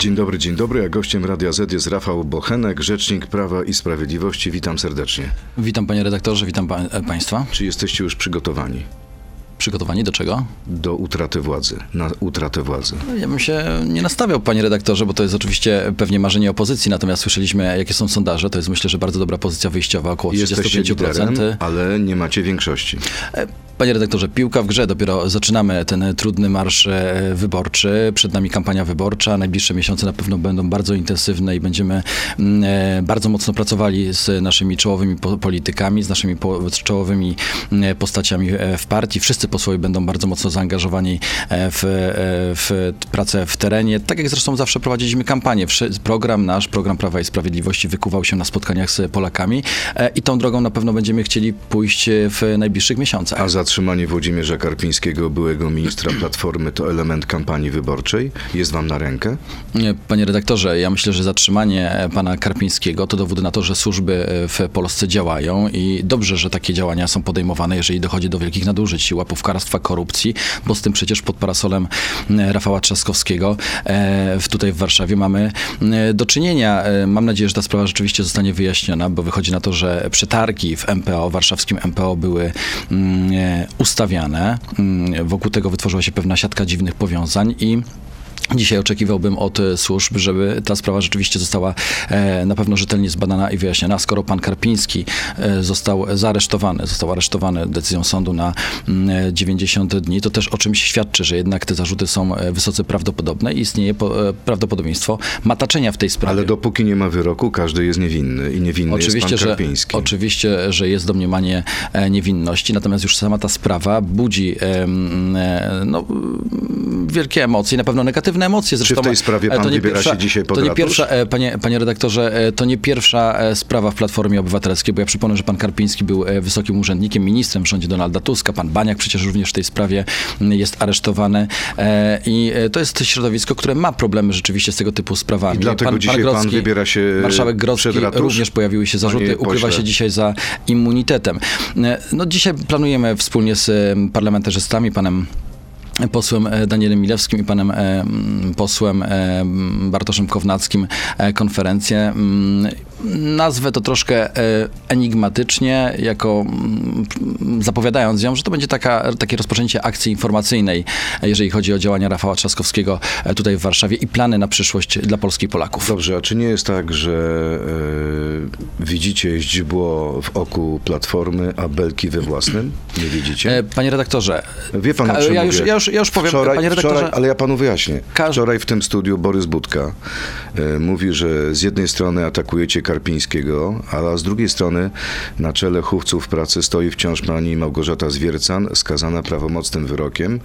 Dzień dobry, dzień dobry. A gościem Radia Z jest Rafał Bochenek, Rzecznik Prawa i Sprawiedliwości. Witam serdecznie. Witam panie redaktorze, witam pa- państwa. Czy jesteście już przygotowani Przygotowani do czego? do utraty władzy, na utratę władzy? Ja bym się nie nastawiał, panie redaktorze, bo to jest oczywiście pewnie marzenie opozycji, natomiast słyszeliśmy, jakie są sondaże. To jest myślę, że bardzo dobra pozycja wyjściowa, około Jesteście 35%. liderem, ale nie macie większości. E, Panie redaktorze, piłka w grze. Dopiero zaczynamy ten trudny marsz e, wyborczy. Przed nami kampania wyborcza. Najbliższe miesiące na pewno będą bardzo intensywne i będziemy mm, e, bardzo mocno pracowali z naszymi czołowymi po- politykami, z naszymi czołowymi mm, postaciami w partii. Wszyscy posłowie będą bardzo mocno zaangażowani e, w, e, w pracę w terenie. Tak jak zresztą zawsze prowadziliśmy kampanię. Program nasz, program Prawa i Sprawiedliwości wykuwał się na spotkaniach z Polakami e, i tą drogą na pewno będziemy chcieli pójść w najbliższych miesiącach. A zatrzymanie Włodzimierza Karpińskiego, byłego ministra Platformy, to element kampanii wyborczej? Jest wam na rękę? Nie, Panie redaktorze, ja myślę, że zatrzymanie pana Karpińskiego to dowód na to, że służby w Polsce działają i dobrze, że takie działania są podejmowane, jeżeli dochodzi do wielkich nadużyć, łapówkarstwa, korupcji, bo z tym przecież pod parasolem e, Rafała Trzaskowskiego e, w, tutaj w Warszawie mamy e, do czynienia. Mam nadzieję, że ta sprawa rzeczywiście zostanie wyjaśniona, bo wychodzi na to, że przetargi w MPO, warszawskim MPO były mm, ustawiane. Mm, Wokół tego wytworzyła się pewna siatka dziwnych powiązań i Dzisiaj oczekiwałbym od e, służb, żeby ta sprawa rzeczywiście została e, na pewno rzetelnie zbadana i wyjaśniona. Skoro pan Karpiński e, został zaaresztowany, został aresztowany decyzją sądu na mm, e, 90 dni, to też o czymś świadczy, że jednak te zarzuty są wysoce prawdopodobne i istnieje po, prawdopodobieństwo mataczenia w tej sprawie. Ale dopóki nie ma wyroku, każdy jest niewinny i niewinny Oczywiście, jest pan że, Karpiński. oczywiście, że jest domniemanie niewinności, natomiast już sama ta sprawa budzi no, mm, wielkie emocje, na pewno negatywne emocje. Zresztą, w tej sprawie e, pan to nie wybiera pierwsza, się dzisiaj pod To nie pierwsza, e, panie, panie redaktorze, e, to nie pierwsza sprawa w Platformie Obywatelskiej, bo ja przypomnę, że pan Karpiński był wysokim urzędnikiem, ministrem w rządzie Donalda Tuska, pan Baniak przecież również w tej sprawie jest aresztowany i to jest środowisko, które ma problemy rzeczywiście z tego typu sprawami. I dlatego dzisiaj pan wybiera się Marszałek Grodzki również pojawiły się zarzuty, ukrywa się dzisiaj za immunitetem. No dzisiaj planujemy wspólnie z parlamentarzystami, panem posłem e, Danielem Milewskim i panem e, posłem e, Bartoszem Kownackim konferencję. Nazwę to troszkę e, enigmatycznie, jako mm, zapowiadając ją, że to będzie taka, takie rozpoczęcie akcji informacyjnej, jeżeli chodzi o działania Rafała Trzaskowskiego e, tutaj w Warszawie i plany na przyszłość dla Polski i Polaków. Dobrze, a czy nie jest tak, że e, widzicie źdźbło w oku Platformy, a belki we własnym? Nie widzicie? Panie redaktorze, Wie pan, o czym ja mówię? już- ja już- ja już powiem, wczoraj, panie redaktorze- Wczoraj, ale ja panu wyjaśnię. Wczoraj w tym studiu Borys Budka mówi, że z jednej strony atakujecie Karpińskiego, a z drugiej strony na czele chówców pracy stoi wciąż pani Małgorzata Zwiercan, skazana prawomocnym wyrokiem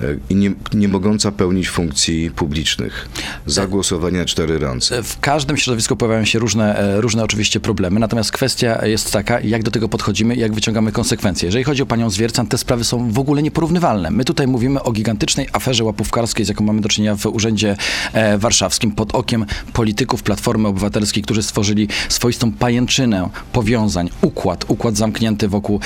e, i nie, nie mogąca pełnić funkcji publicznych. Za głosowania cztery ręce. W każdym środowisku pojawiają się różne, e, różne oczywiście problemy, natomiast kwestia jest taka, jak do tego podchodzimy i jak wyciągamy konsekwencje. Jeżeli chodzi o panią Zwiercan, te sprawy są w ogóle nieporównywalne. My tutaj mówimy o gigantycznej aferze łapówkarskiej, z jaką mamy do czynienia w Urzędzie e, Warszawskim, pod okiem polityków Platformy Obywatelskiej, którzy stworzyli swoistą pajęczynę powiązań, układ, układ zamknięty wokół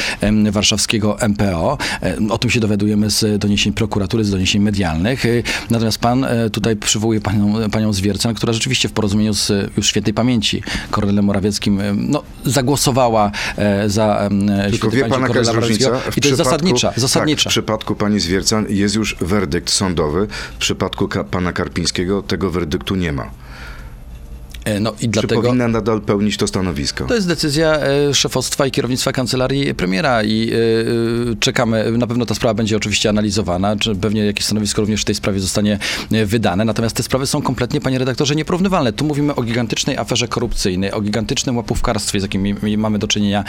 warszawskiego MPO. E, O tym się dowiadujemy z doniesień prokuratury, z doniesień medialnych. E, Natomiast pan e, tutaj przywołuje panią, panią Zwiercan, która rzeczywiście w porozumieniu z już świętej pamięci Kornelem Morawieckim no, zagłosowała za Tylko wie pan, jaka jest różnica? I to jest zasadnicza, zasadnicza. Tak, w przypadku pani Zwiercan jest już werdykt sądowy. W przypadku pana Karpińskiego tego werdyktu nie ma. E, No i Czy dlatego... powinna nadal pełnić to stanowisko? To jest decyzja e, szefostwa i kierownictwa kancelarii premiera i e, czekamy. Na pewno ta sprawa będzie oczywiście analizowana, czy pewnie jakieś stanowisko również w tej sprawie zostanie wydane. Natomiast te sprawy są kompletnie, panie redaktorze, nieporównywalne. Tu mówimy o gigantycznej aferze korupcyjnej, o gigantycznym łapówkarstwie, z jakim mamy do czynienia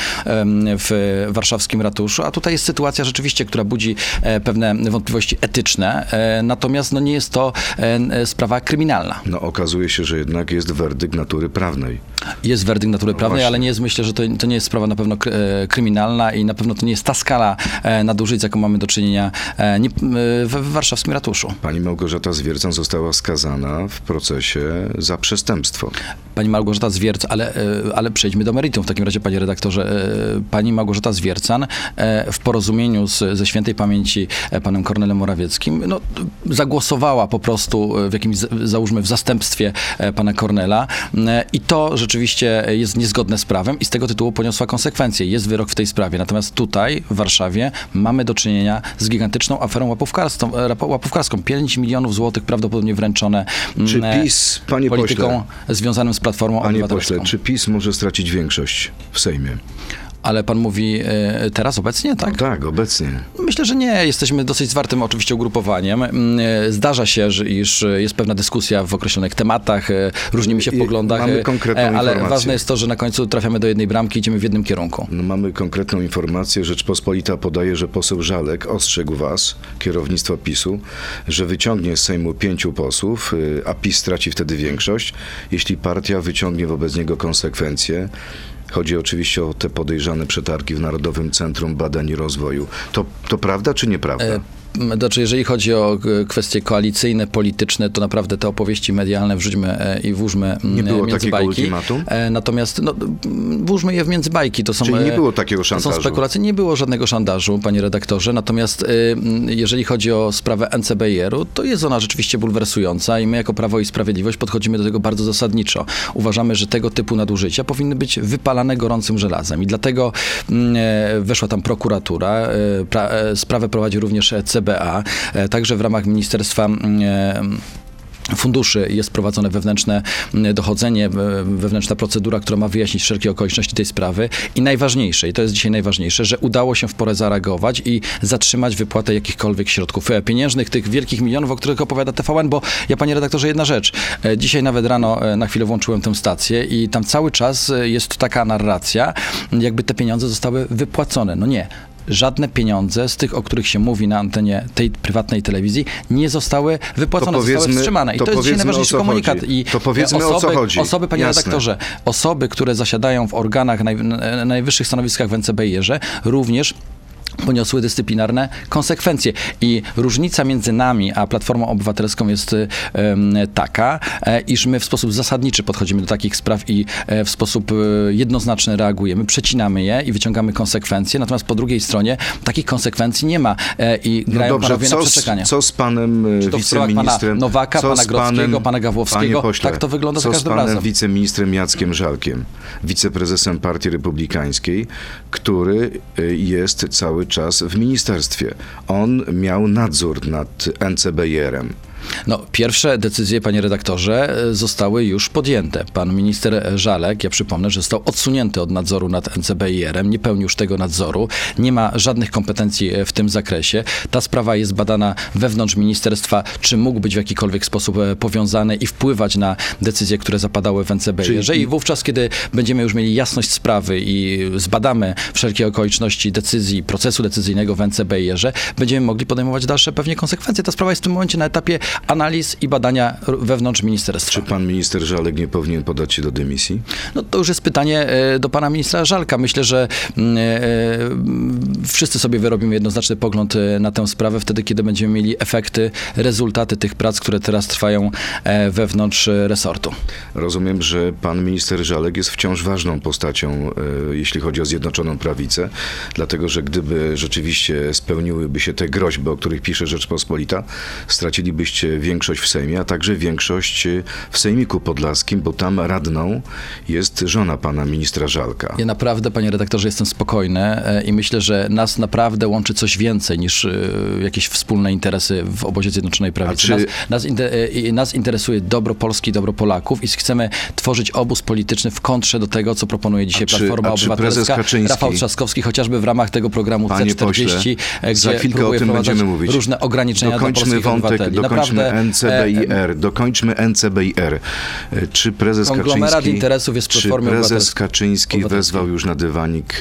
w warszawskim ratuszu, a tutaj jest sytuacja rzeczywiście, która budzi pewne wątpliwości etyczne, natomiast no, nie jest to sprawa kryminalna. No okazuje się, że jednak jest werdykt natury prawnej. Jest werdykt natury prawnej, No właśnie. ale nie jest, myślę, że to, to nie jest sprawa na pewno kry- e, kryminalna i na pewno to nie jest ta skala e, nadużyć, z jaką mamy do czynienia e, nie, e, w, w warszawskim ratuszu. Pani Małgorzata Zwiercan została skazana w procesie za przestępstwo. Pani Małgorzata Zwierc, ale, e, ale przejdźmy do meritum w takim razie, panie redaktorze. Pani Małgorzata Zwiercan w porozumieniu z, ze świętej pamięci panem Kornelem Morawieckim no, zagłosowała po prostu w jakimś, załóżmy, w zastępstwie pana Kornela i to rzeczywiście jest niezgodne z prawem i z tego tytułu poniosła konsekwencje. Jest wyrok w tej sprawie. Natomiast tutaj, w Warszawie, mamy do czynienia z gigantyczną aferą łapówkarską. e, łapówkarską. 5 milionów złotych prawdopodobnie wręczone Czy mm, PiS, panie polityką pośle, związanym z Platformą panie Obywatelską. pośle, czy PiS może stracić większość w Sejmie? Ale pan mówi e, teraz obecnie, tak? Tak, obecnie. Myślę, że nie. Jesteśmy dosyć zwartym oczywiście ugrupowaniem. E, Zdarza się, że, iż e, jest pewna dyskusja w określonych tematach, e, różnimy się w poglądach, mamy konkretną ale informację. ważne jest to, że na końcu trafiamy do jednej bramki idziemy w jednym kierunku. No, mamy konkretną informację. Rzeczpospolita podaje, że poseł Żalek ostrzegł was, kierownictwo PiSu, że wyciągnie z Sejmu pięciu posłów, y, a PiS straci wtedy większość, jeśli partia wyciągnie wobec niego konsekwencje. Chodzi oczywiście o te podejrzane przetargi w Narodowym Centrum Badań i Rozwoju. To, to prawda czy nieprawda? E, Znaczy, jeżeli chodzi o e, kwestie koalicyjne, polityczne, to naprawdę te opowieści medialne wrzućmy e, i włóżmy Nie było między takiego bajki. ultimatum? E, Natomiast no, włóżmy je w między bajki. To są, Czyli nie było takiego To są szantażu? spekulacje. Nie było żadnego szantażu, panie redaktorze. Natomiast jeżeli chodzi o sprawę NCBR-u, to jest ona rzeczywiście bulwersująca i my jako Prawo i Sprawiedliwość podchodzimy do tego bardzo zasadniczo. Uważamy, że tego typu nadużycia powinny być wypalane gorącym żelazem i dlatego weszła tam prokuratura. Pra, sprawę prowadzi również e, CBA. E, Także w ramach Ministerstwa mm, e, funduszy jest prowadzone wewnętrzne mm, dochodzenie, e, wewnętrzna procedura, która ma wyjaśnić wszelkie okoliczności tej sprawy. I najważniejsze, i to jest dzisiaj najważniejsze, że udało się w porę zareagować i zatrzymać wypłatę jakichkolwiek środków pieniężnych, tych wielkich milionów, o których opowiada TVN, bo ja, panie redaktorze, jedna rzecz. Dzisiaj nawet rano na chwilę włączyłem tę stację i tam cały czas jest taka narracja, jakby te pieniądze zostały wypłacone. No nie żadne pieniądze z tych, o których się mówi na antenie tej prywatnej telewizji, nie zostały wypłacone, zostały wstrzymane. I to to, jest dzisiaj najważniejszy komunikat. I To powiedzmy, o co osoby, chodzi. Osoby, panie Jasne. redaktorze, osoby, które zasiadają w organach, naj, na najwyższych stanowiskach w NCBR-ze, również poniosły dyscyplinarne konsekwencje. I różnica między nami a Platformą Obywatelską jest taka, e, iż my w sposób zasadniczy podchodzimy do takich spraw i e, w sposób e, jednoznaczny reagujemy, przecinamy je i wyciągamy konsekwencje, natomiast po drugiej stronie takich konsekwencji nie ma i No grają dobrze, panowie na co z, przeczekanie. co z panem to w sprawach pana wiceministrem? Nowaka, pana Grodzkiego, pana Gawłowskiego? pośle, Tak to wygląda za co z każdym panem razem. wiceministrem Jackiem Żalkiem, wiceprezesem Partii Republikańskiej, który jest cały czas w ministerstwie. On miał nadzór nad NCBR-em. No, pierwsze decyzje, panie redaktorze, e, zostały już podjęte. Pan minister Żalek, ja przypomnę, że został odsunięty od nadzoru nad NCBIR-em, nie pełni już tego nadzoru, nie ma żadnych kompetencji e, w tym zakresie. Ta sprawa jest badana wewnątrz ministerstwa, czy mógł być w jakikolwiek sposób e, powiązany i wpływać na decyzje, które zapadały w NCBIR-ze. I wówczas, kiedy będziemy już mieli jasność sprawy i zbadamy wszelkie okoliczności decyzji, procesu decyzyjnego w NCBIR-ze, będziemy mogli podejmować dalsze pewnie konsekwencje. Ta sprawa jest w tym momencie na etapie analiz i badania wewnątrz ministerstwa. Czy pan minister Żalek nie powinien podać się do dymisji? No to już jest pytanie e, do pana ministra Żalka. Myślę, że mm, e, mm, wszyscy sobie wyrobimy jednoznaczny pogląd e, na tę sprawę wtedy, kiedy będziemy mieli efekty, rezultaty tych prac, które teraz trwają e, wewnątrz e, resortu. Rozumiem, że pan minister Żalek jest wciąż ważną postacią, e, jeśli chodzi o Zjednoczoną Prawicę, dlatego że gdyby rzeczywiście spełniłyby się te groźby, o których pisze Rzeczpospolita, stracilibyście większość w Sejmie, a także większość e, w Sejmiku Podlaskim, bo tam radną jest żona pana ministra Żalka. Ja naprawdę, panie redaktorze, jestem spokojny e, i myślę, że nas naprawdę łączy coś więcej niż e, jakieś wspólne interesy w obozie Zjednoczonej Prawicy. czy- Nas, nas, inte, e, i nas interesuje dobro Polski, dobro Polaków i chcemy tworzyć obóz polityczny w kontrze do tego, co proponuje dzisiaj czy- Platforma Obywatelska. Rafał Trzaskowski, chociażby w ramach tego programu Panie C40, pośle, e, za gdzie chwilkę o tym będziemy mówić. różne ograniczenia dla Dokończmy polskich wątek, obywateli. dokończmy Naprawdę, e, NCBIR, dokończmy NCBIR. E, Czy prezes Kaczyński, czy prezes. Kaczyński wezwał już na dywanik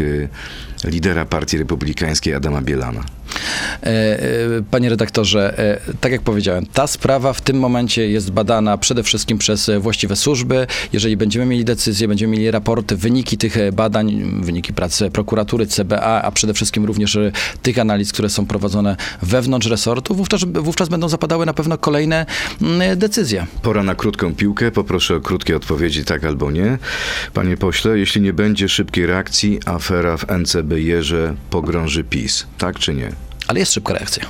e, lidera Partii Republikańskiej Adama Bielana? E, e, Panie redaktorze, e, tak jak powiedziałem, ta sprawa w tym momencie jest badana przede wszystkim przez właściwe służby. Jeżeli będziemy mieli decyzje, będziemy mieli raporty, wyniki tych badań, wyniki pracy prokuratury, CBA, a przede wszystkim również tych analiz, które są prowadzone wewnątrz resortu, wówczas, wówczas będą zapadały na pewno kolejne mm, decyzje. Pora na krótką piłkę. Poproszę o krótkie odpowiedzi, tak albo nie. Panie pośle, jeśli nie będzie szybkiej reakcji, afera w NCB Jerze pogrąży PiS. Tak czy nie? Ale jest szybka reakcja.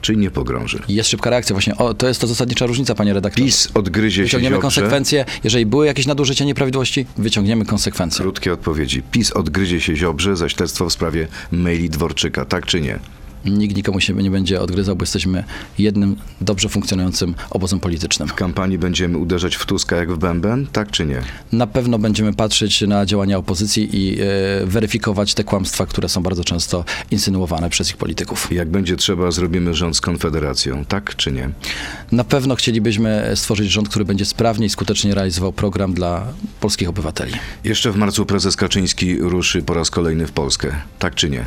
Czy nie pogrąży? Jest szybka reakcja, właśnie. O, to jest to zasadnicza różnica, panie redaktorze. PiS odgryzie się Wyciągniemy konsekwencje. Jeżeli były jakieś nadużycia, nieprawidłowości, wyciągniemy konsekwencje. Krótkie odpowiedzi. PiS odgryzie się Ziobrze za śledztwo w sprawie maili Dworczyka. Tak czy nie? Nikt nikomu się nie będzie odgryzał, bo jesteśmy jednym dobrze funkcjonującym obozem politycznym. W kampanii będziemy uderzać w Tuska jak w bęben. Tak czy nie? Na pewno będziemy patrzeć na działania opozycji i e, weryfikować te kłamstwa, które są bardzo często insynuowane przez ich polityków. Jak będzie trzeba, zrobimy rząd z Konfederacją. Tak czy nie? Na pewno chcielibyśmy stworzyć rząd, który będzie sprawnie i skutecznie realizował program dla polskich obywateli. Jeszcze w marcu prezes Kaczyński ruszy po raz kolejny w Polskę. Tak czy nie?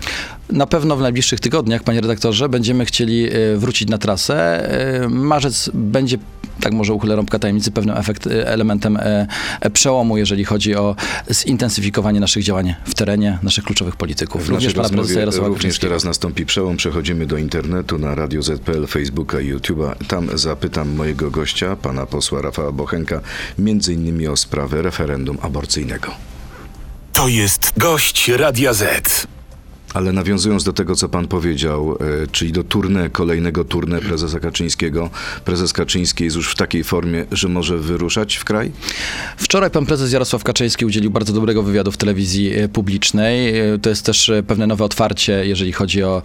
Na pewno w najbliższych tygodniach, panie redaktorze, będziemy chcieli e, wrócić na trasę. E, Marzec będzie, tak może uchylę rąbka tajemnicy, pewnym efekt, e, elementem e, e, przełomu, jeżeli chodzi o zintensyfikowanie naszych działań w terenie, naszych kluczowych polityków. W Również naszej pana prezesa Jarosława również teraz nastąpi przełom. Przechodzimy do internetu na Radio ZPL, Facebooka i YouTube'a. Tam zapytam mojego gościa, pana posła Rafała Bochenka, między innymi o sprawę referendum aborcyjnego. To jest gość Radia Z. Ale nawiązując do tego, co pan powiedział, e, czyli do turne, kolejnego turne prezesa Kaczyńskiego, prezes Kaczyński jest już w takiej formie, że może wyruszać w kraj? Wczoraj pan prezes Jarosław Kaczyński udzielił bardzo dobrego wywiadu w telewizji e, publicznej. E, To jest też pewne nowe otwarcie, jeżeli chodzi o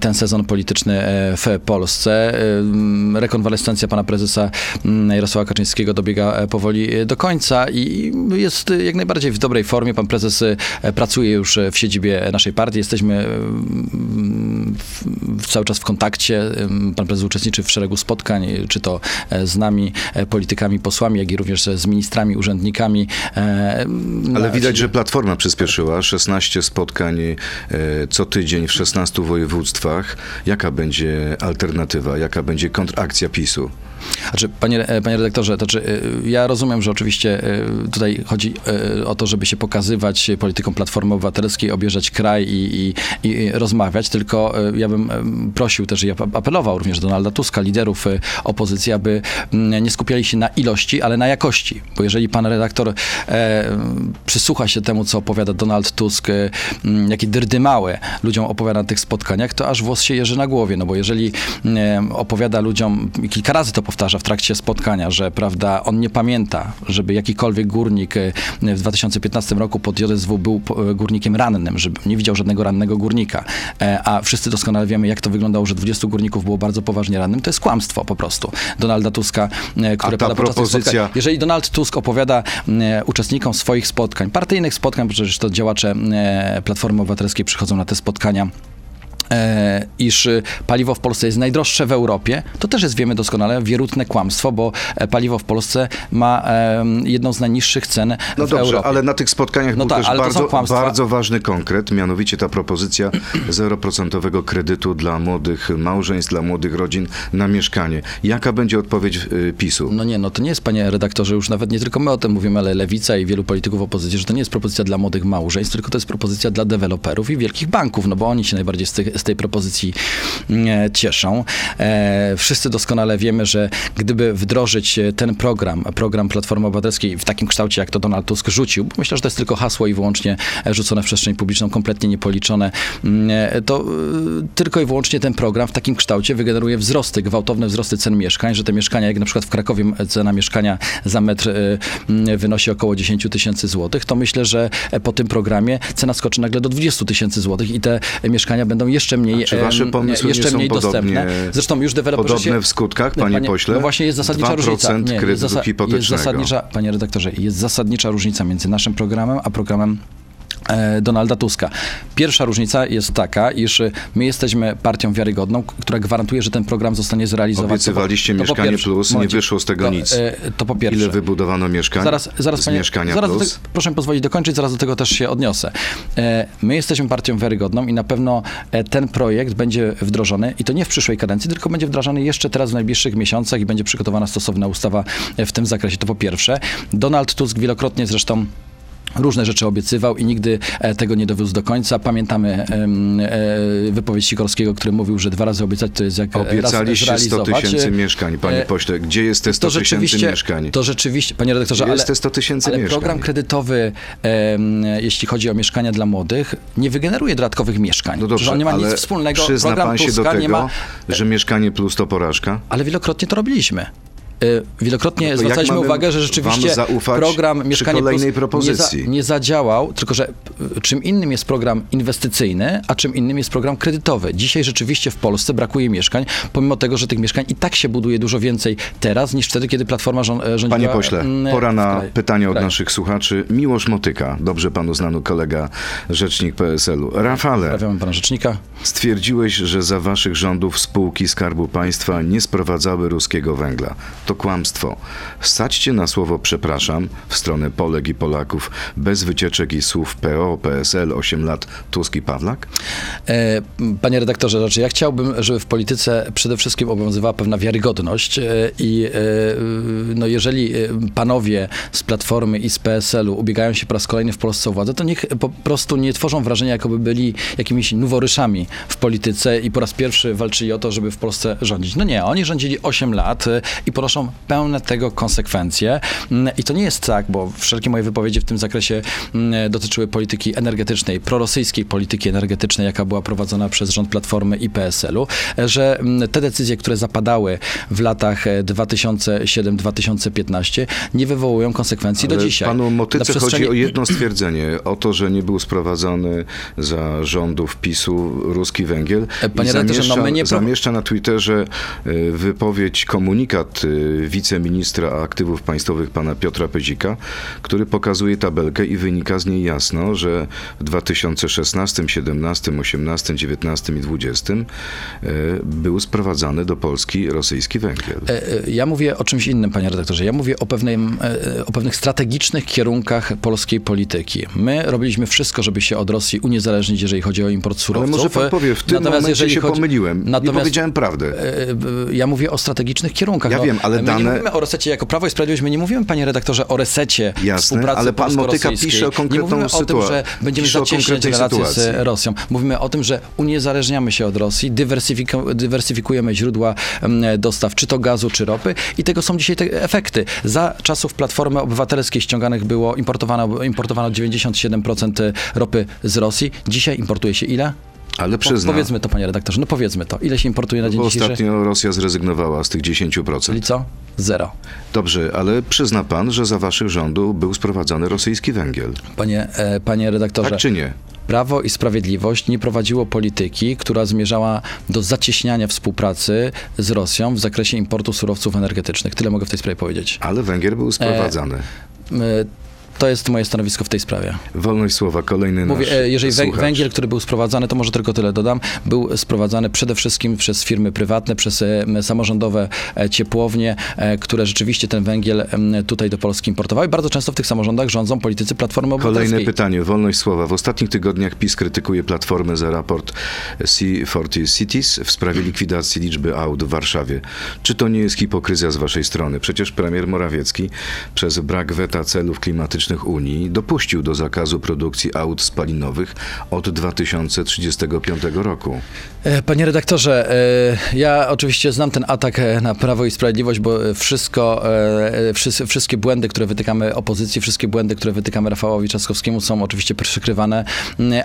ten sezon polityczny w Polsce. Rekonwalescencja pana prezesa Jarosława Kaczyńskiego dobiega powoli do końca i jest jak najbardziej w dobrej formie. Pan prezes pracuje już w siedzibie naszej partii. Jesteśmy w, cały czas w kontakcie. Pan prezes uczestniczy w szeregu spotkań, czy to e, z nami, e, politykami, posłami, jak i również z ministrami, urzędnikami. e, Ale na- widać, że Platforma przyspieszyła. 16 spotkań co tydzień w 16 województwach. Jaka będzie alternatywa? Jaka będzie kontrakcja PiSu? Znaczy, panie, e, panie redaktorze, to znaczy, e, ja rozumiem, że oczywiście e, tutaj chodzi o to, żeby się pokazywać polityką Platformy Obywatelskiej, objeżdżać kraj i, i, i rozmawiać, tylko ja bym prosił też i ap- apelował również do Donalda Tuska, liderów opozycji, aby nie skupiali się na ilości, ale na jakości. Bo jeżeli pan redaktor przysłucha się temu, co opowiada Donald Tusk, jakie dyrdymały ludziom opowiada na tych spotkaniach, to aż włos się jeży na głowie, no bo jeżeli opowiada ludziom, kilka razy to powtarza w trakcie spotkania, że prawda, on nie pamięta, żeby jakikolwiek górnik e, w 2015 roku pod JSW był e, górnikiem rannym, żeby nie widział żadnego rannego górnika, e, a wszyscy doskonale wiemy, jak to wyglądało, że 20 górników było bardzo poważnie rannym, to jest kłamstwo po prostu Donalda Tuska, e, które pada propozycja-. Jeżeli Donald Tusk opowiada e, uczestnikom swoich spotkań, partyjnych spotkań, przecież to działacze Platformy Obywatelskiej przychodzą na te spotkania, e, iż e, paliwo w Polsce jest najdroższe w Europie, to też jest, wiemy doskonale, wierutne kłamstwo, bo e, paliwo w Polsce ma e, jedną z najniższych cen No w dobrze, Europie. ale na tych spotkaniach No był tak, też bardzo, bardzo ważny konkret, mianowicie ta propozycja 0% kredytu dla młodych małżeństw, dla młodych rodzin na mieszkanie. Jaka będzie odpowiedź PiSu? No nie, no to nie jest, panie redaktorze, już nawet nie tylko my o tym mówimy, ale Lewica i wielu polityków opozycji, że to nie jest propozycja dla młodych małżeństw, tylko to jest propozycja dla deweloperów i wielkich banków, no bo oni się najbardziej z, tych, z tej propozycji mm, cieszą. E, wszyscy doskonale wiemy, że gdyby wdrożyć e, ten program, program Platformy Obywatelskiej w takim kształcie, jak to Donald Tusk rzucił, bo myślę, że to jest tylko hasło i wyłącznie e, rzucone w przestrzeń publiczną, kompletnie niepoliczone, mm, e, to e, tylko i wyłącznie ten program w takim kształcie wygeneruje wzrosty, gwałtowne wzrosty cen mieszkań, że te mieszkania, jak na przykład w Krakowie cena mieszkania za metr e, wynosi około 10 tysięcy złotych, to myślę, że e, po tym programie cena skoczy nagle do 20 tysięcy złotych i te e, mieszkania będą jeszcze mniej, A czy wasze pomysły jeszcze nie są mniej podobnie- dostępne. Zresztą już deweloperzy podobne się... w skutkach, panie pośle? No właśnie jest zasadnicza 2% różnica. Nie, jest, zasa- jest zasadnicza, panie redaktorze, jest zasadnicza różnica między naszym programem, a programem Donalda Tuska. Pierwsza różnica jest taka, iż e, my jesteśmy partią wiarygodną, która gwarantuje, że ten program zostanie zrealizowany. Obiecywaliście To to Mieszkanie pierwsze. Plus, nie Momencik. wyszło z tego to, nic. e, To po pierwsze. Ile wybudowano mieszkań Zaraz, zaraz z panie, Mieszkania zaraz Plus? tego, proszę mi pozwolić dokończyć, zaraz do tego też się odniosę. E, My jesteśmy partią wiarygodną i na pewno e, ten projekt będzie wdrożony i to nie w przyszłej kadencji, tylko będzie wdrażany jeszcze teraz w najbliższych miesiącach i będzie przygotowana stosowna ustawa e, w tym zakresie. To po pierwsze. Donald Tusk wielokrotnie zresztą Różne rzeczy obiecywał i nigdy e, tego nie dowiózł do końca. Pamiętamy e, wypowiedź Sikorskiego, który mówił, że dwa razy obiecać to jest jak e, raz Obiecaliście 100 zrealizować. tysięcy mieszkań, panie e, pośle. Gdzie jest te 100 to tysięcy mieszkań? to rzeczywiście, panie redaktorze, Jest ale, te 100 tysięcy ale mieszkań. program kredytowy, jeśli chodzi o mieszkania dla młodych, nie wygeneruje dodatkowych mieszkań. No dobrze, on nie ma nic wspólnego. przyzna program pan się Tuska do tego, ma, że Mieszkanie Plus to porażka? ale wielokrotnie to robiliśmy. Y, Wielokrotnie No zwracaliśmy uwagę, że rzeczywiście program Mieszkanie kolejnej Plus propozycji? Nie, za, nie zadziałał, tylko że y, czym innym jest program inwestycyjny, a czym innym jest program kredytowy. Dzisiaj rzeczywiście w Polsce brakuje mieszkań, pomimo tego, że tych mieszkań i tak się buduje dużo więcej teraz niż wtedy, kiedy Platforma rząd, e, rządziła. Panie pośle, mm, pora na pytanie od naszych słuchaczy. Miłosz Motyka, dobrze panu znany kolega, rzecznik PSL-u. Rafale, pana rzecznika. stwierdziłeś, że za waszych rządów spółki Skarbu Państwa nie sprowadzały ruskiego węgla. To kłamstwo. Cię na słowo przepraszam w stronę Polek i Polaków bez wycieczek i słów PO, PSL, 8 lat, Tusk i Pawlak? E, Panie redaktorze, znaczy ja chciałbym, żeby w polityce przede wszystkim obowiązywała pewna wiarygodność e, i e, no jeżeli panowie z Platformy i z PSL-u ubiegają się po raz kolejny w Polsce o władzę, to niech po prostu nie tworzą wrażenia, jakoby byli jakimiś noworyszami w polityce i po raz pierwszy walczyli o to, żeby w Polsce rządzić. No nie, oni rządzili 8 lat i ponoszą pełne tego konsekwencje. Mm, I to nie jest tak, bo wszelkie moje wypowiedzi w tym zakresie mm, dotyczyły polityki energetycznej, prorosyjskiej polityki energetycznej, jaka była prowadzona przez rząd Platformy i PSL-u, e, że mm, te decyzje, które zapadały w latach e, 2007-2015 nie wywołują konsekwencji do Ale dzisiaj. Panu Motyce przestrzeni- chodzi o jedno stwierdzenie, o to, że nie był sprowadzony za rządów PiSu ruski węgiel. E, panie I redaktorze, no zamieszcza, my nie zamieszcza na Twitterze y, wypowiedź, komunikat y, wiceministra aktywów państwowych pana Piotra Pyzika, który pokazuje tabelkę i wynika z niej jasno, że w 2016, 17, 18, 19 i 20 y, był sprowadzany do Polski rosyjski węgiel. E, e, Ja mówię o czymś innym, panie redaktorze. Ja mówię o, pewnym, e, o pewnych strategicznych kierunkach polskiej polityki. My robiliśmy wszystko, żeby się od Rosji uniezależnić, jeżeli chodzi o import Ale surowców. może pan powie, w tym Natomiast momencie jeżeli się chodzi- pomyliłem. Nie Natomiast powiedziałem prawdę. E, e, Ja mówię o strategicznych kierunkach. Ja wiem, ale my dane- nie mówimy o resecie jako Prawo i Sprawiedliwość, my nie mówimy, panie redaktorze, o resecie Jasne, współpracy ale pan Motyka pisze o konkretną Nie mówimy o tym, że będziemy zacieśniać relacje sytuacji. z Rosją. Mówimy o tym, że uniezależniamy się od Rosji, dywersyfiku- dywersyfikujemy źródła em, dostaw, czy to gazu, czy ropy i tego są dzisiaj te efekty. Za czasów Platformy Obywatelskiej ściąganych było, importowano, importowano 97% ropy z Rosji. Dzisiaj importuje się ile? Ale Po, przyzna, powiedzmy to, panie redaktorze, no powiedzmy to. Ile się importuje na dzień bo dzisiejszy? ostatnio Rosja zrezygnowała z tych 10%. Czyli co? Zero. Dobrze, ale przyzna pan, że za waszych rządów był sprowadzany rosyjski węgiel. Panie, e, panie redaktorze, Tak czy nie? Prawo i Sprawiedliwość nie prowadziło polityki, która zmierzała do zacieśniania współpracy z Rosją w zakresie importu surowców energetycznych. Tyle mogę w tej sprawie powiedzieć. Ale węgiel był sprowadzany. E, To jest moje stanowisko w tej sprawie. Wolność słowa, kolejny Mówię, nasz e, jeżeli słuchacz. węgiel, który był sprowadzany, to może tylko tyle dodam, był sprowadzany przede wszystkim przez firmy prywatne, przez e, samorządowe e, ciepłownie, które rzeczywiście ten węgiel tutaj do Polski importowały. Bardzo często w tych samorządach rządzą politycy Platformy Obywatelskiej. Kolejne pytanie, wolność słowa. W ostatnich tygodniach PiS krytykuje Platformę za raport C40 Cities w sprawie likwidacji liczby aut w Warszawie. Czy to nie jest hipokryzja z waszej strony? Przecież premier Morawiecki przez brak weta celów klimatycznych Unii dopuścił do zakazu produkcji aut spalinowych od 2035 roku. E, Panie redaktorze, e, ja oczywiście znam ten atak e, na Prawo i Sprawiedliwość, bo wszystko, wszys- wszystkie błędy, które wytykamy opozycji, wszystkie błędy, które wytykamy Rafałowi Trzaskowskiemu są oczywiście przykrywane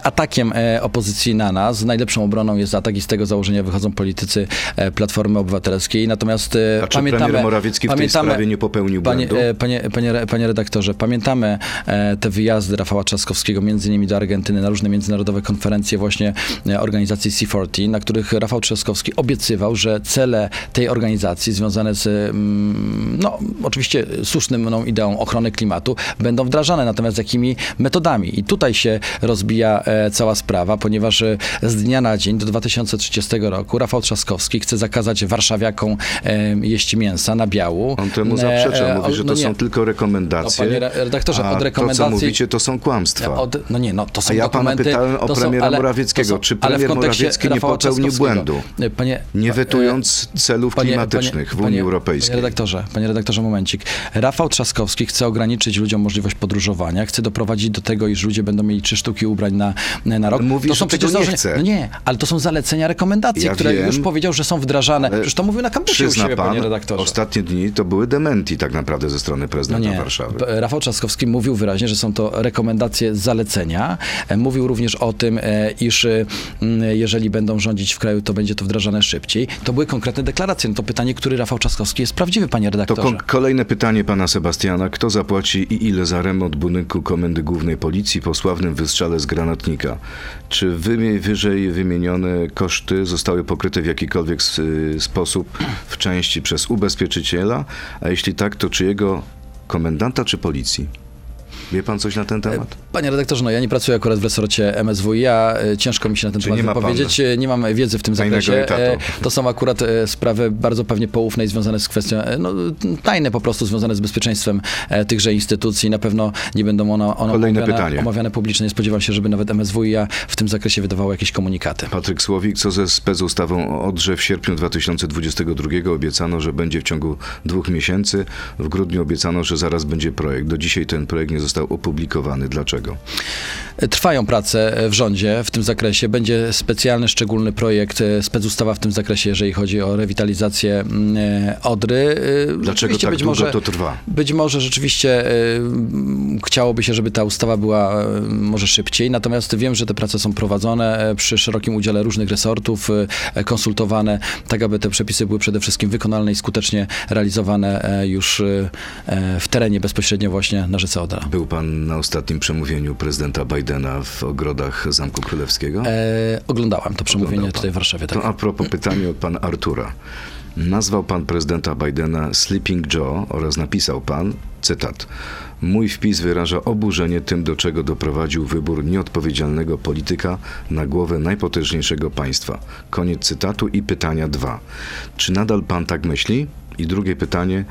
atakiem opozycji na nas. Najlepszą obroną jest atak i z tego założenia wychodzą politycy Platformy Obywatelskiej. Natomiast A czy pamiętamy... premier Morawiecki w tej pamiętamy- sprawie nie popełnił Panie, błędu? panie, panie, panie redaktorze, pamiętamy e, te wyjazdy Rafała Trzaskowskiego między innymi do Argentyny na różne międzynarodowe konferencje właśnie e, organizacji C40, na których Rafał Trzaskowski obiecywał, że cele tej organizacji związane z, mm, no oczywiście słusznym mną ideą ochrony klimatu będą wdrażane, natomiast jakimi metodami. I tutaj się rozbija e, cała sprawa, ponieważ z dnia na dzień do 2030 roku Rafał Trzaskowski chce zakazać warszawiakom jeść mięsa na biału. On temu zaprzecza, mówi, że no to nie. są tylko rekomendacje, No, panie re- redaktorze, a od to, rekomendacji- co mówicie, to są kłamstwa. Od, no nie, no to są A ja pana dokumenty, pytałem o to są- premiera ale- Morawieckiego. to są- Czy w premier Morawiecki nie popełnił błędu? E, Panie, Nie pa- wetując celów panie- klimatycznych w panie- Unii Europejskiej. Panie redaktorze, panie redaktorze, momencik. Rafał Trzaskowski chce ograniczyć ludziom możliwość podróżowania, chce doprowadzić do tego, iż ludzie będą mieli trzy sztuki ubrań na, na rok. Mówi, to że są przecież nie chce. No nie, ale to są zalecenia, rekomendacje, Ja które wiem, już powiedział, że są wdrażane. Przecież to mówił na kampusie u siebie, pan, panie redaktorze. ostatnie dni to były dementi tak naprawdę ze strony No prezydenta nie. Warszawy. Rafał Trzaskowski mówił wyraźnie, że są to rekomendacje, zalecenia. E, Mówił również o tym, e, iż e, jeżeli będą rządzić w kraju, to będzie to wdrażane szybciej. To były konkretne deklaracje. No to pytanie, który Rafał Trzaskowski jest prawdziwy, panie To redaktorze. kon- kolejne pytanie pana Sebastiana. Kto zapłaci i ile za remont budynku Komendy Głównej Policji po sławnym wystrzale z granatnika? Czy wyżej wymienione koszty zostały pokryte w jakikolwiek y, sposób w części przez ubezpieczyciela? A jeśli tak, to czyjego komendanta czy policji? Wie pan coś na ten temat? Panie redaktorze, no ja nie pracuję akurat w resorcie MSWiA, e, ciężko mi się na ten Czyli temat nie wypowiedzieć, E, nie mam wiedzy w tym zakresie. E, To są akurat e, sprawy bardzo pewnie poufne i związane z kwestią, e, no tajne po prostu, związane z bezpieczeństwem e, tychże instytucji. Na pewno nie będą one, one Kolejne omawiane, pytanie. omawiane publicznie. Nie spodziewam się, żeby nawet MSWiA w tym zakresie wydawało jakieś komunikaty. Patryk Słowik, co ze specustawą o Odrze w sierpniu 2022 obiecano, że będzie w ciągu dwóch miesięcy. W grudniu obiecano, że zaraz będzie projekt. Do dzisiaj ten projekt nie został opublikowany. Dlaczego? Trwają prace w rządzie w tym zakresie. Będzie specjalny, szczególny projekt, e, specustawa w tym zakresie, jeżeli chodzi o rewitalizację mm, e, Odry. E, Dlaczego tak być może, to trwa? Być może rzeczywiście chciałoby się, żeby ta ustawa była może szybciej, natomiast wiem, że te prace są prowadzone przy szerokim udziale różnych resortów, konsultowane, tak aby te przepisy były przede wszystkim wykonalne i skutecznie realizowane już w terenie bezpośrednio właśnie na rzece Odra. Był pan na ostatnim przemówieniu prezydenta Bidena w ogrodach Zamku Królewskiego? E, oglądałem to przemówienie Oglądał tutaj w Warszawie. Tak. To a propos pytania od pana Artura. Nazwał pan prezydenta Bidena Sleeping Joe oraz napisał pan, cytat, Mój wpis wyraża oburzenie tym, do czego doprowadził wybór nieodpowiedzialnego polityka na głowę najpotężniejszego państwa. Koniec cytatu i pytania dwa. Czy nadal pan tak myśli? I drugie pytanie,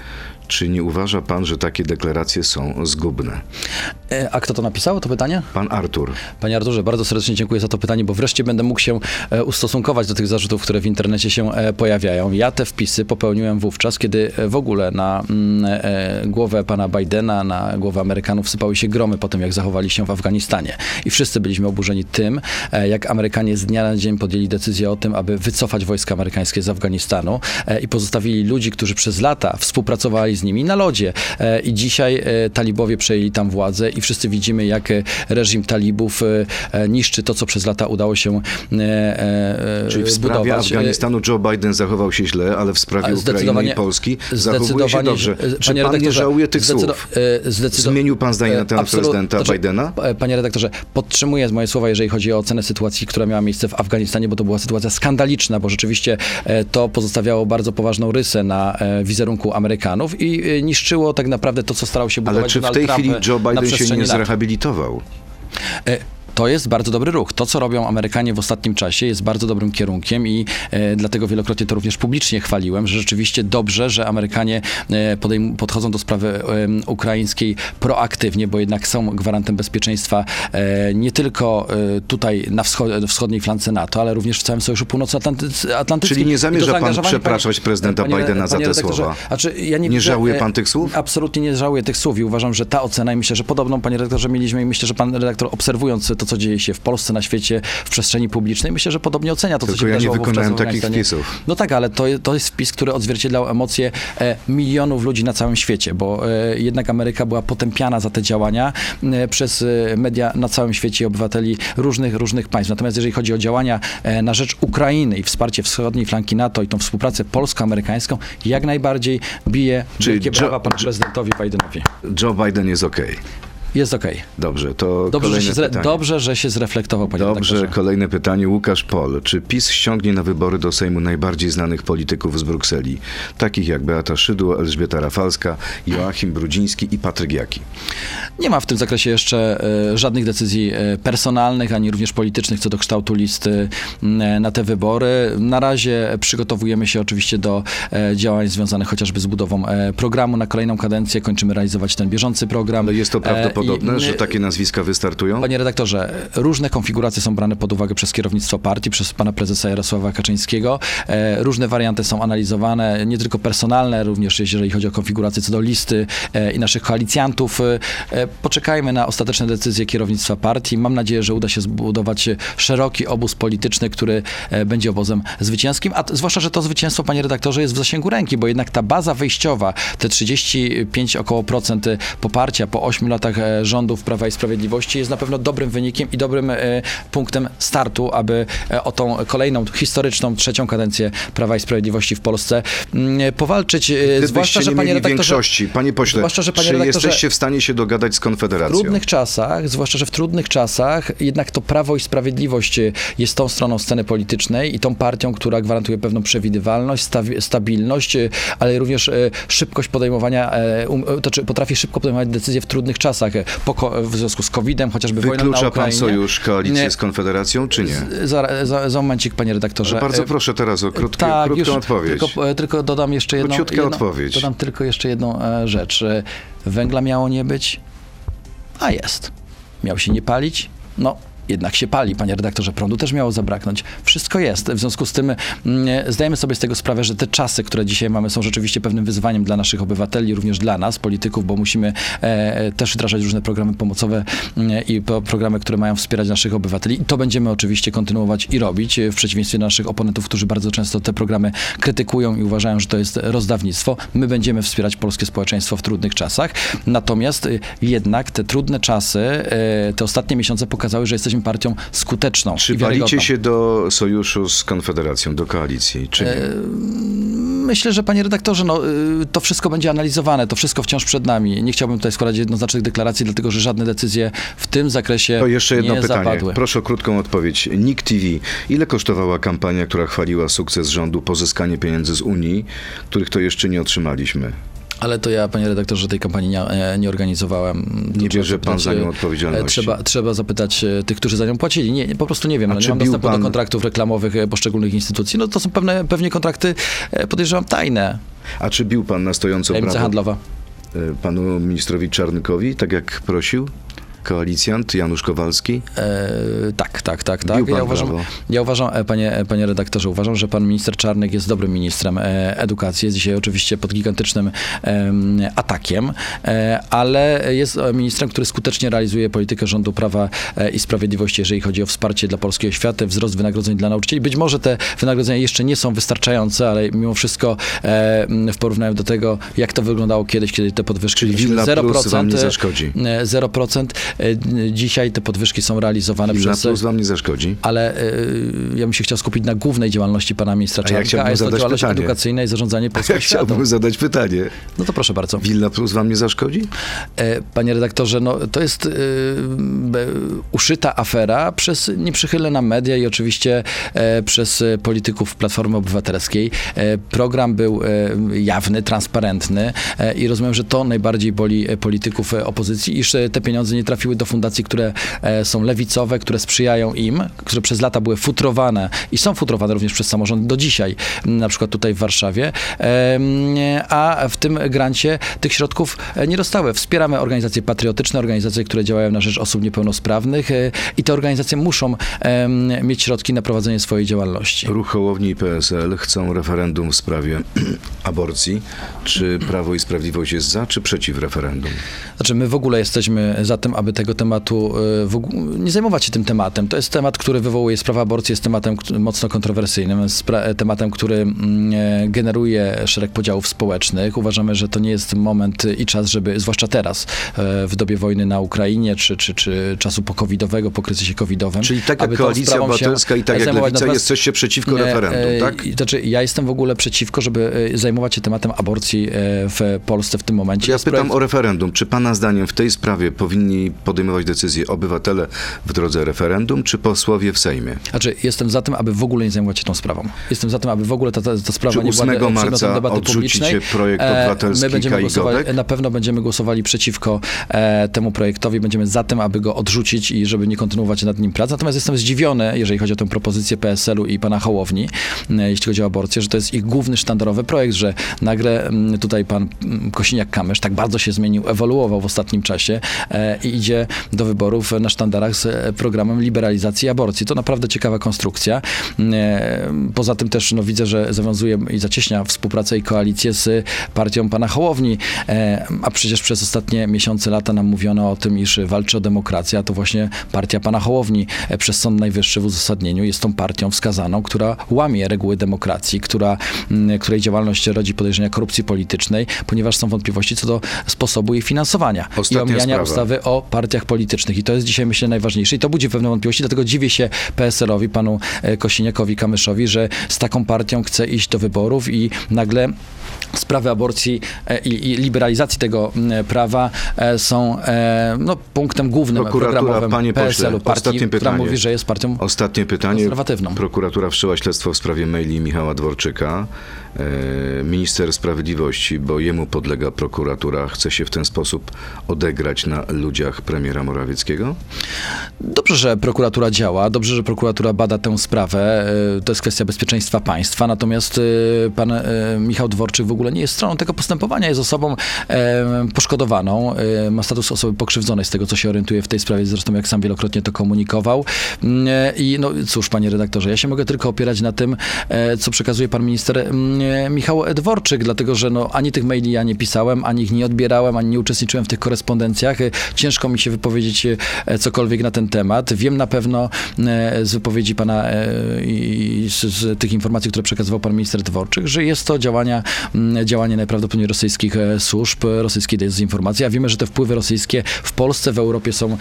czy nie uważa pan, że takie deklaracje są zgubne? E, a kto to napisał, to pytanie? Pan Artur. Panie Arturze, bardzo serdecznie dziękuję za to pytanie, bo wreszcie będę mógł się e, ustosunkować do tych zarzutów, które w internecie się e, pojawiają. Ja te wpisy popełniłem wówczas, kiedy w ogóle na mm, głowę pana Bidena, na głowę Amerykanów sypały się gromy po tym, jak zachowali się w Afganistanie. I wszyscy byliśmy oburzeni tym, jak Amerykanie z dnia na dzień podjęli decyzję o tym, aby wycofać wojska amerykańskie z Afganistanu i pozostawili ludzi, którzy przez lata współpracowali z nimi na lodzie. E, I dzisiaj e, talibowie przejęli tam władzę i wszyscy widzimy, jak e, reżim talibów niszczy to, co przez lata udało się Czyli w sprawie budować. Afganistanu Joe Biden zachował się źle, ale w sprawie Ukrainy i Polski zachowuje się dobrze. Czy pan nie żałuje tych słów? Zmienił pan zdanie na temat prezydenta znaczy, Bidena? Panie redaktorze, podtrzymuję moje słowa, jeżeli chodzi o ocenę sytuacji, która miała miejsce w Afganistanie, bo to była sytuacja skandaliczna, bo rzeczywiście to pozostawiało bardzo poważną rysę na wizerunku Amerykanów i e, niszczyło tak naprawdę to, co starał się budować Ale czy w tej Trump chwili Joe na Biden się nie lat. zrehabilitował? E, To jest bardzo dobry ruch. To, co robią Amerykanie w ostatnim czasie, jest bardzo dobrym kierunkiem i e, dlatego wielokrotnie to również publicznie chwaliłem, że rzeczywiście dobrze, że Amerykanie e, podejm- podchodzą do sprawy em, ukraińskiej proaktywnie, bo jednak są gwarantem bezpieczeństwa e, nie tylko e, tutaj na wscho- wschodniej flance NATO, ale również w całym Sojuszu Północnoatlantyckim. Czyli nie zamierza pan przepraszać prezydenta Bidena za te słowa? Znaczy, ja nie, Nie żałuje e, pan tych słów? Absolutnie nie żałuję tych słów i uważam, że ta ocena i myślę, że podobną, panie redaktorze, mieliśmy i myślę, że pan redaktor obserwując to, co dzieje się w Polsce, na świecie, w przestrzeni publicznej, myślę, że podobnie ocenia to, Tylko co się ja nie wydarzyło wykonałem takich wpisów. No tak, ale to, to jest wpis, który odzwierciedlał emocje e, milionów ludzi na całym świecie, bo e, jednak Ameryka była potępiana za te działania e, przez media na całym świecie i obywateli różnych, różnych państw. Natomiast jeżeli chodzi o działania na rzecz Ukrainy i wsparcie wschodniej flanki NATO i tą współpracę polsko-amerykańską, jak najbardziej bije Czyli wielkie Joe- brawa panu prezydentowi Bidenowi. Joe Biden jest okej. Jest okej. Dobrze, to Dobrze, że się zre- dobrze, że się zreflektował, panie Dobrze, redaktorze. kolejne pytanie. Łukasz Pol. Czy PiS ściągnie na wybory do Sejmu najbardziej znanych polityków z Brukseli? Takich jak Beata Szydło, Elżbieta Rafalska, Joachim Brudziński i Patryk Jaki. Nie ma w tym zakresie jeszcze e, żadnych decyzji e, personalnych, ani również politycznych co do kształtu listy m, na te wybory. Na razie przygotowujemy się oczywiście do e, działań związanych chociażby z budową e, programu na kolejną kadencję. Kończymy realizować ten bieżący program. Ale jest to E, prawdopodobne, i- że takie nazwiska wystartują? Panie redaktorze, różne konfiguracje są brane pod uwagę przez kierownictwo partii, przez pana prezesa Jarosława Kaczyńskiego. E, różne warianty są analizowane, nie tylko personalne, również jeżeli chodzi o konfigurację co do listy e, i naszych koalicjantów. E, poczekajmy na ostateczne decyzje kierownictwa partii. Mam nadzieję, że uda się zbudować szeroki obóz polityczny, który e, będzie obozem zwycięskim, a zwłaszcza, że to zwycięstwo, panie redaktorze, jest w zasięgu ręki, bo jednak ta baza wyjściowa, te 35 około procent poparcia po 8 latach e, rządów Prawa i Sprawiedliwości jest na pewno dobrym wynikiem i dobrym e, punktem startu, aby e, o tą kolejną, historyczną, trzecią kadencję Prawa i Sprawiedliwości w Polsce mm, powalczyć. e, Zwłaszcza, Gdybyście że nie panie redaktorze, większości, panie pośle, zwłaszcza, że, panie czy jesteście w stanie się dogadać z w Konfederacją? trudnych czasach, zwłaszcza, że w trudnych czasach, jednak to Prawo i Sprawiedliwość jest tą stroną sceny politycznej i tą partią, która gwarantuje pewną przewidywalność, stabilność, ale również szybkość podejmowania, um, to czy potrafi szybko podejmować decyzje w trudnych czasach, po, w związku z COVID-em, chociażby wojną na Wyklucza pan Ukrainie. sojusz, koalicję Nie. z Konfederacją, czy nie? Za, za, za momencik, panie redaktorze. Bardzo E, proszę teraz o krótkie, tak, krótką już odpowiedź. Tylko, e, tylko dodam jeszcze jedną, Króciutka jedną odpowiedź. Dodam tylko jeszcze jedną e, rzecz. Węgla miało nie być, a jest. Miał się nie palić? No. Jednak się pali, panie redaktorze, prądu też miało zabraknąć. Wszystko jest. W związku z tym mm, zdajemy sobie z tego sprawę, że te czasy, które dzisiaj mamy, są rzeczywiście pewnym wyzwaniem dla naszych obywateli, również dla nas, polityków, bo musimy e, też wdrażać różne programy pomocowe mm, i programy, które mają wspierać naszych obywateli. I to będziemy oczywiście kontynuować i robić, e, w przeciwieństwie do naszych oponentów, którzy bardzo często te programy krytykują i uważają, że to jest rozdawnictwo. My będziemy wspierać polskie społeczeństwo w trudnych czasach. Natomiast e, jednak te trudne czasy, e, te ostatnie miesiące pokazały, że jesteśmy partią skuteczną Czy walicie się do sojuszu z Konfederacją, do koalicji, czy nie? E, Myślę, że panie redaktorze, no, y, to wszystko będzie analizowane, to wszystko wciąż przed nami. Nie chciałbym tutaj składać jednoznacznych deklaracji, dlatego że żadne decyzje w tym zakresie To jeszcze jedno nie pytanie. zapadły. Proszę o krótką odpowiedź. NIK TV. Ile kosztowała kampania, która chwaliła sukces rządu, pozyskanie pieniędzy z Unii, których to jeszcze nie otrzymaliśmy? Ale to ja, panie redaktorze, tej kampanii nie, e, nie organizowałem. To Nie bierze pan za nią e, odpowiedzialności. Trzeba, trzeba zapytać e, tych, którzy za nią płacili. Nie, po prostu nie wiem. No, nie mam dostępu pan- do kontraktów reklamowych poszczególnych instytucji. No to są pewne, pewnie kontrakty, podejrzewam, tajne. A czy bił pan na stojąco Tajemnica brawo handlowa. panu ministrowi Czarnkowi, tak jak prosił? Koalicjant Janusz Kowalski? E, tak, tak, tak, tak. Bił Ja uważam, brawo. ja uważam e, panie, e, panie redaktorze, uważam, że pan minister Czarnek jest dobrym ministrem e, edukacji. Jest dzisiaj oczywiście pod gigantycznym em, atakiem, ale jest ministrem, który skutecznie realizuje politykę rządu Prawa i Sprawiedliwości, jeżeli chodzi o wsparcie dla polskiej oświaty, wzrost wynagrodzeń dla nauczycieli. Być może te wynagrodzenia jeszcze nie są wystarczające, ale mimo wszystko w porównaniu do tego, jak to wyglądało kiedyś, kiedy te podwyżki Czyli wynosiły Villa Plus wam nie zaszkodzi? e, 0%. E, Dzisiaj te podwyżki są realizowane Villa przez... Plus wam nie zaszkodzi? Ale y, ja bym się chciał skupić na głównej działalności pana ministra ja Czarnka, a, chciałbym jest to działalność pytanie. edukacyjna i zarządzanie polską Ja chciałbym zadać pytanie. No to proszę bardzo. Villa Plus wam nie zaszkodzi? E, Panie redaktorze, no, to jest y, uszyta afera przez nieprzychylne media i oczywiście e, przez e, polityków Platformy Obywatelskiej. E, program był e, jawny, transparentny e, i rozumiem, że to najbardziej boli e, polityków e, opozycji, iż e, te pieniądze nie trafiły do fundacji, które e, są lewicowe, które sprzyjają im, które przez lata były futrowane i są futrowane również przez samorząd do dzisiaj, na przykład tutaj w Warszawie, a w tym grancie tych środków e, nie dostały. Wspieramy organizacje patriotyczne, organizacje, które działają na rzecz osób niepełnosprawnych e, i te organizacje muszą mieć środki na prowadzenie swojej działalności. Ruch Hołowni i PSL chcą referendum w sprawie aborcji. Czy Prawo i Sprawiedliwość jest za, czy przeciw referendum? Znaczy my w ogóle jesteśmy za tym, aby aby tego tematu e, nie zajmować się tym tematem. To jest temat, który wywołuje sprawę aborcji, jest tematem mocno kontrowersyjnym, spra- tematem, który mm, e, generuje szereg podziałów społecznych. Uważamy, że to nie jest moment i czas, żeby, zwłaszcza teraz, e, w dobie wojny na Ukrainie, czy, czy, czy czasu pokowidowego, po kryzysie covidowym. Czyli tak jak Koalicja Obywatelska i tak jak. Lewica Natomiast jesteście przeciwko nie, referendum, e, tak? i- Znaczy, ja jestem w ogóle przeciwko, żeby e, zajmować się tematem aborcji e, w Polsce w tym momencie. Ja pytam o referendum. Czy pana zdaniem w tej sprawie powinni podejmować decyzje obywatele w drodze referendum, czy posłowie w Sejmie? Znaczy, jestem za tym, aby w ogóle nie zajmować się tą sprawą. Jestem za tym, aby w ogóle ta, ta, ta sprawa Czy nie była 8 de- przedmiotem marca debaty publicznej. projekt E, obywatelski My będziemy Godek? na pewno będziemy głosowali przeciwko e, temu projektowi. Będziemy za tym, aby go odrzucić i żeby nie kontynuować nad nim prac. Natomiast jestem zdziwiony, jeżeli chodzi o tę propozycję PSL-u i pana Hołowni, e, jeśli chodzi o aborcję, że to jest ich główny sztandarowy projekt, że nagle mm, tutaj pan mm, Kosiniak-Kamysz tak bardzo się zmienił, ewoluował w ostatnim czasie e, i idzie do wyborów na sztandarach z e, programem liberalizacji aborcji. To naprawdę ciekawa konstrukcja. E, Poza tym też no, widzę, że zawiązuje i zacieśnia współpracę i koalicję z partią pana Hołowni, E, a przecież przez ostatnie miesiące, lata nam mówiono o tym, iż walczy o demokrację, a to właśnie partia pana Hołowni przez Sąd Najwyższy w uzasadnieniu jest tą partią wskazaną, która łamie reguły demokracji, która, m, której działalność rodzi podejrzenia korupcji politycznej, ponieważ są wątpliwości co do sposobu jej finansowania i Ostatnia omijania sprawa. ustawy o partiach politycznych. I to jest dzisiaj, myślę, najważniejsze. I to budzi pewne wątpliwości, dlatego dziwię się PSL-owi, panu e, Kosiniakowi, Kamyszowi, że z taką partią chce iść do wyborów i nagle sprawy aborcji e, i, i liberalizacji tego prawa e, są no, punktem głównym Prokuratura, programowym panie pośle, PSL-u, partii, ostatnie która pytanie. mówi, że jest partią Ostatnie pytanie. konserwatywną. Prokuratura wszczęła śledztwo w sprawie maili Michała Dworczyka. E, Minister Sprawiedliwości, bo jemu podlega prokuratura, chce się w ten sposób odegrać na ludziach premiera Morawieckiego? Dobrze, że prokuratura działa, dobrze, że prokuratura bada tę sprawę. e, To jest kwestia bezpieczeństwa państwa. Natomiast e, pan Michał Dworczyk w ogóle nie jest stroną tego postępowania, jest osobą poszkodowaną, ma status osoby pokrzywdzonej z tego, co się orientuje w tej sprawie, zresztą jak sam wielokrotnie to komunikował. Mm, I no cóż, panie redaktorze, ja się mogę tylko opierać na tym, co przekazuje pan minister Michał Dworczyk, dlatego że no, ani tych maili ja nie pisałem, ani ich nie odbierałem, ani nie uczestniczyłem w tych korespondencjach. Ciężko mi się wypowiedzieć e, cokolwiek na ten temat. Wiem na pewno e, z wypowiedzi pana e, i z, z tych informacji, które przekazywał pan minister Dworczyk, że jest to działania, działanie najprawdopodobniej rosyjskich służb, rosyjskiej dezinformacji, a wiemy, że te wpływy rosyjskie w Polsce, w Europie są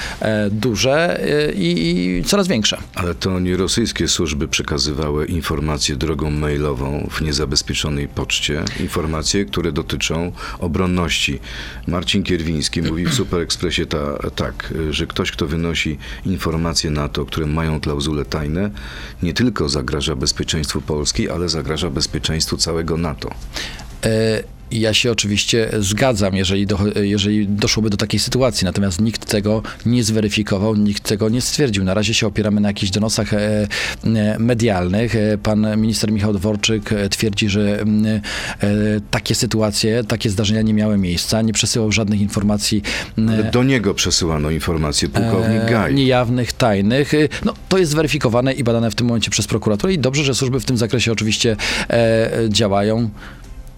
duże i, i coraz większe. Ale to nie rosyjskie służby przekazywały informacje drogą mailową w niezabezpieczonej poczcie. Informacje, które dotyczą obronności. Marcin Kierwiński mówił w Super Expressie ta, tak, że ktoś, kto wynosi informacje NATO, które mają klauzule tajne, nie tylko zagraża bezpieczeństwu Polski, ale zagraża bezpieczeństwu całego NATO. E, Ja się oczywiście zgadzam, jeżeli, do, jeżeli doszłoby do takiej sytuacji, natomiast nikt tego nie zweryfikował, nikt tego nie stwierdził. Na razie się opieramy na jakichś donosach e, e, medialnych. E, Pan minister Michał Dworczyk twierdzi, że m, e, takie sytuacje, takie zdarzenia nie miały miejsca, nie przesyłał żadnych informacji m, Ale do niego przesyłano informacje pułkownik Gaj. niejawnych, tajnych. No, to jest zweryfikowane i badane w tym momencie przez prokuraturę i dobrze, że służby w tym zakresie oczywiście działają,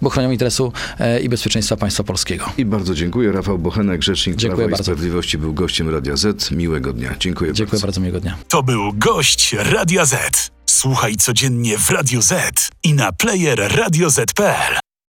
bo chronią interesu e, i bezpieczeństwa państwa polskiego. I bardzo dziękuję. Rafał Bochenek, Rzecznik Dziękuję Prawa i bardzo. Sprawiedliwości, był gościem Radia Z. Miłego dnia. Dziękuję, Dziękuję bardzo. bardzo, miłego dnia. To był gość Radia Z. Słuchaj codziennie w Radio Z i na player radioz.pl.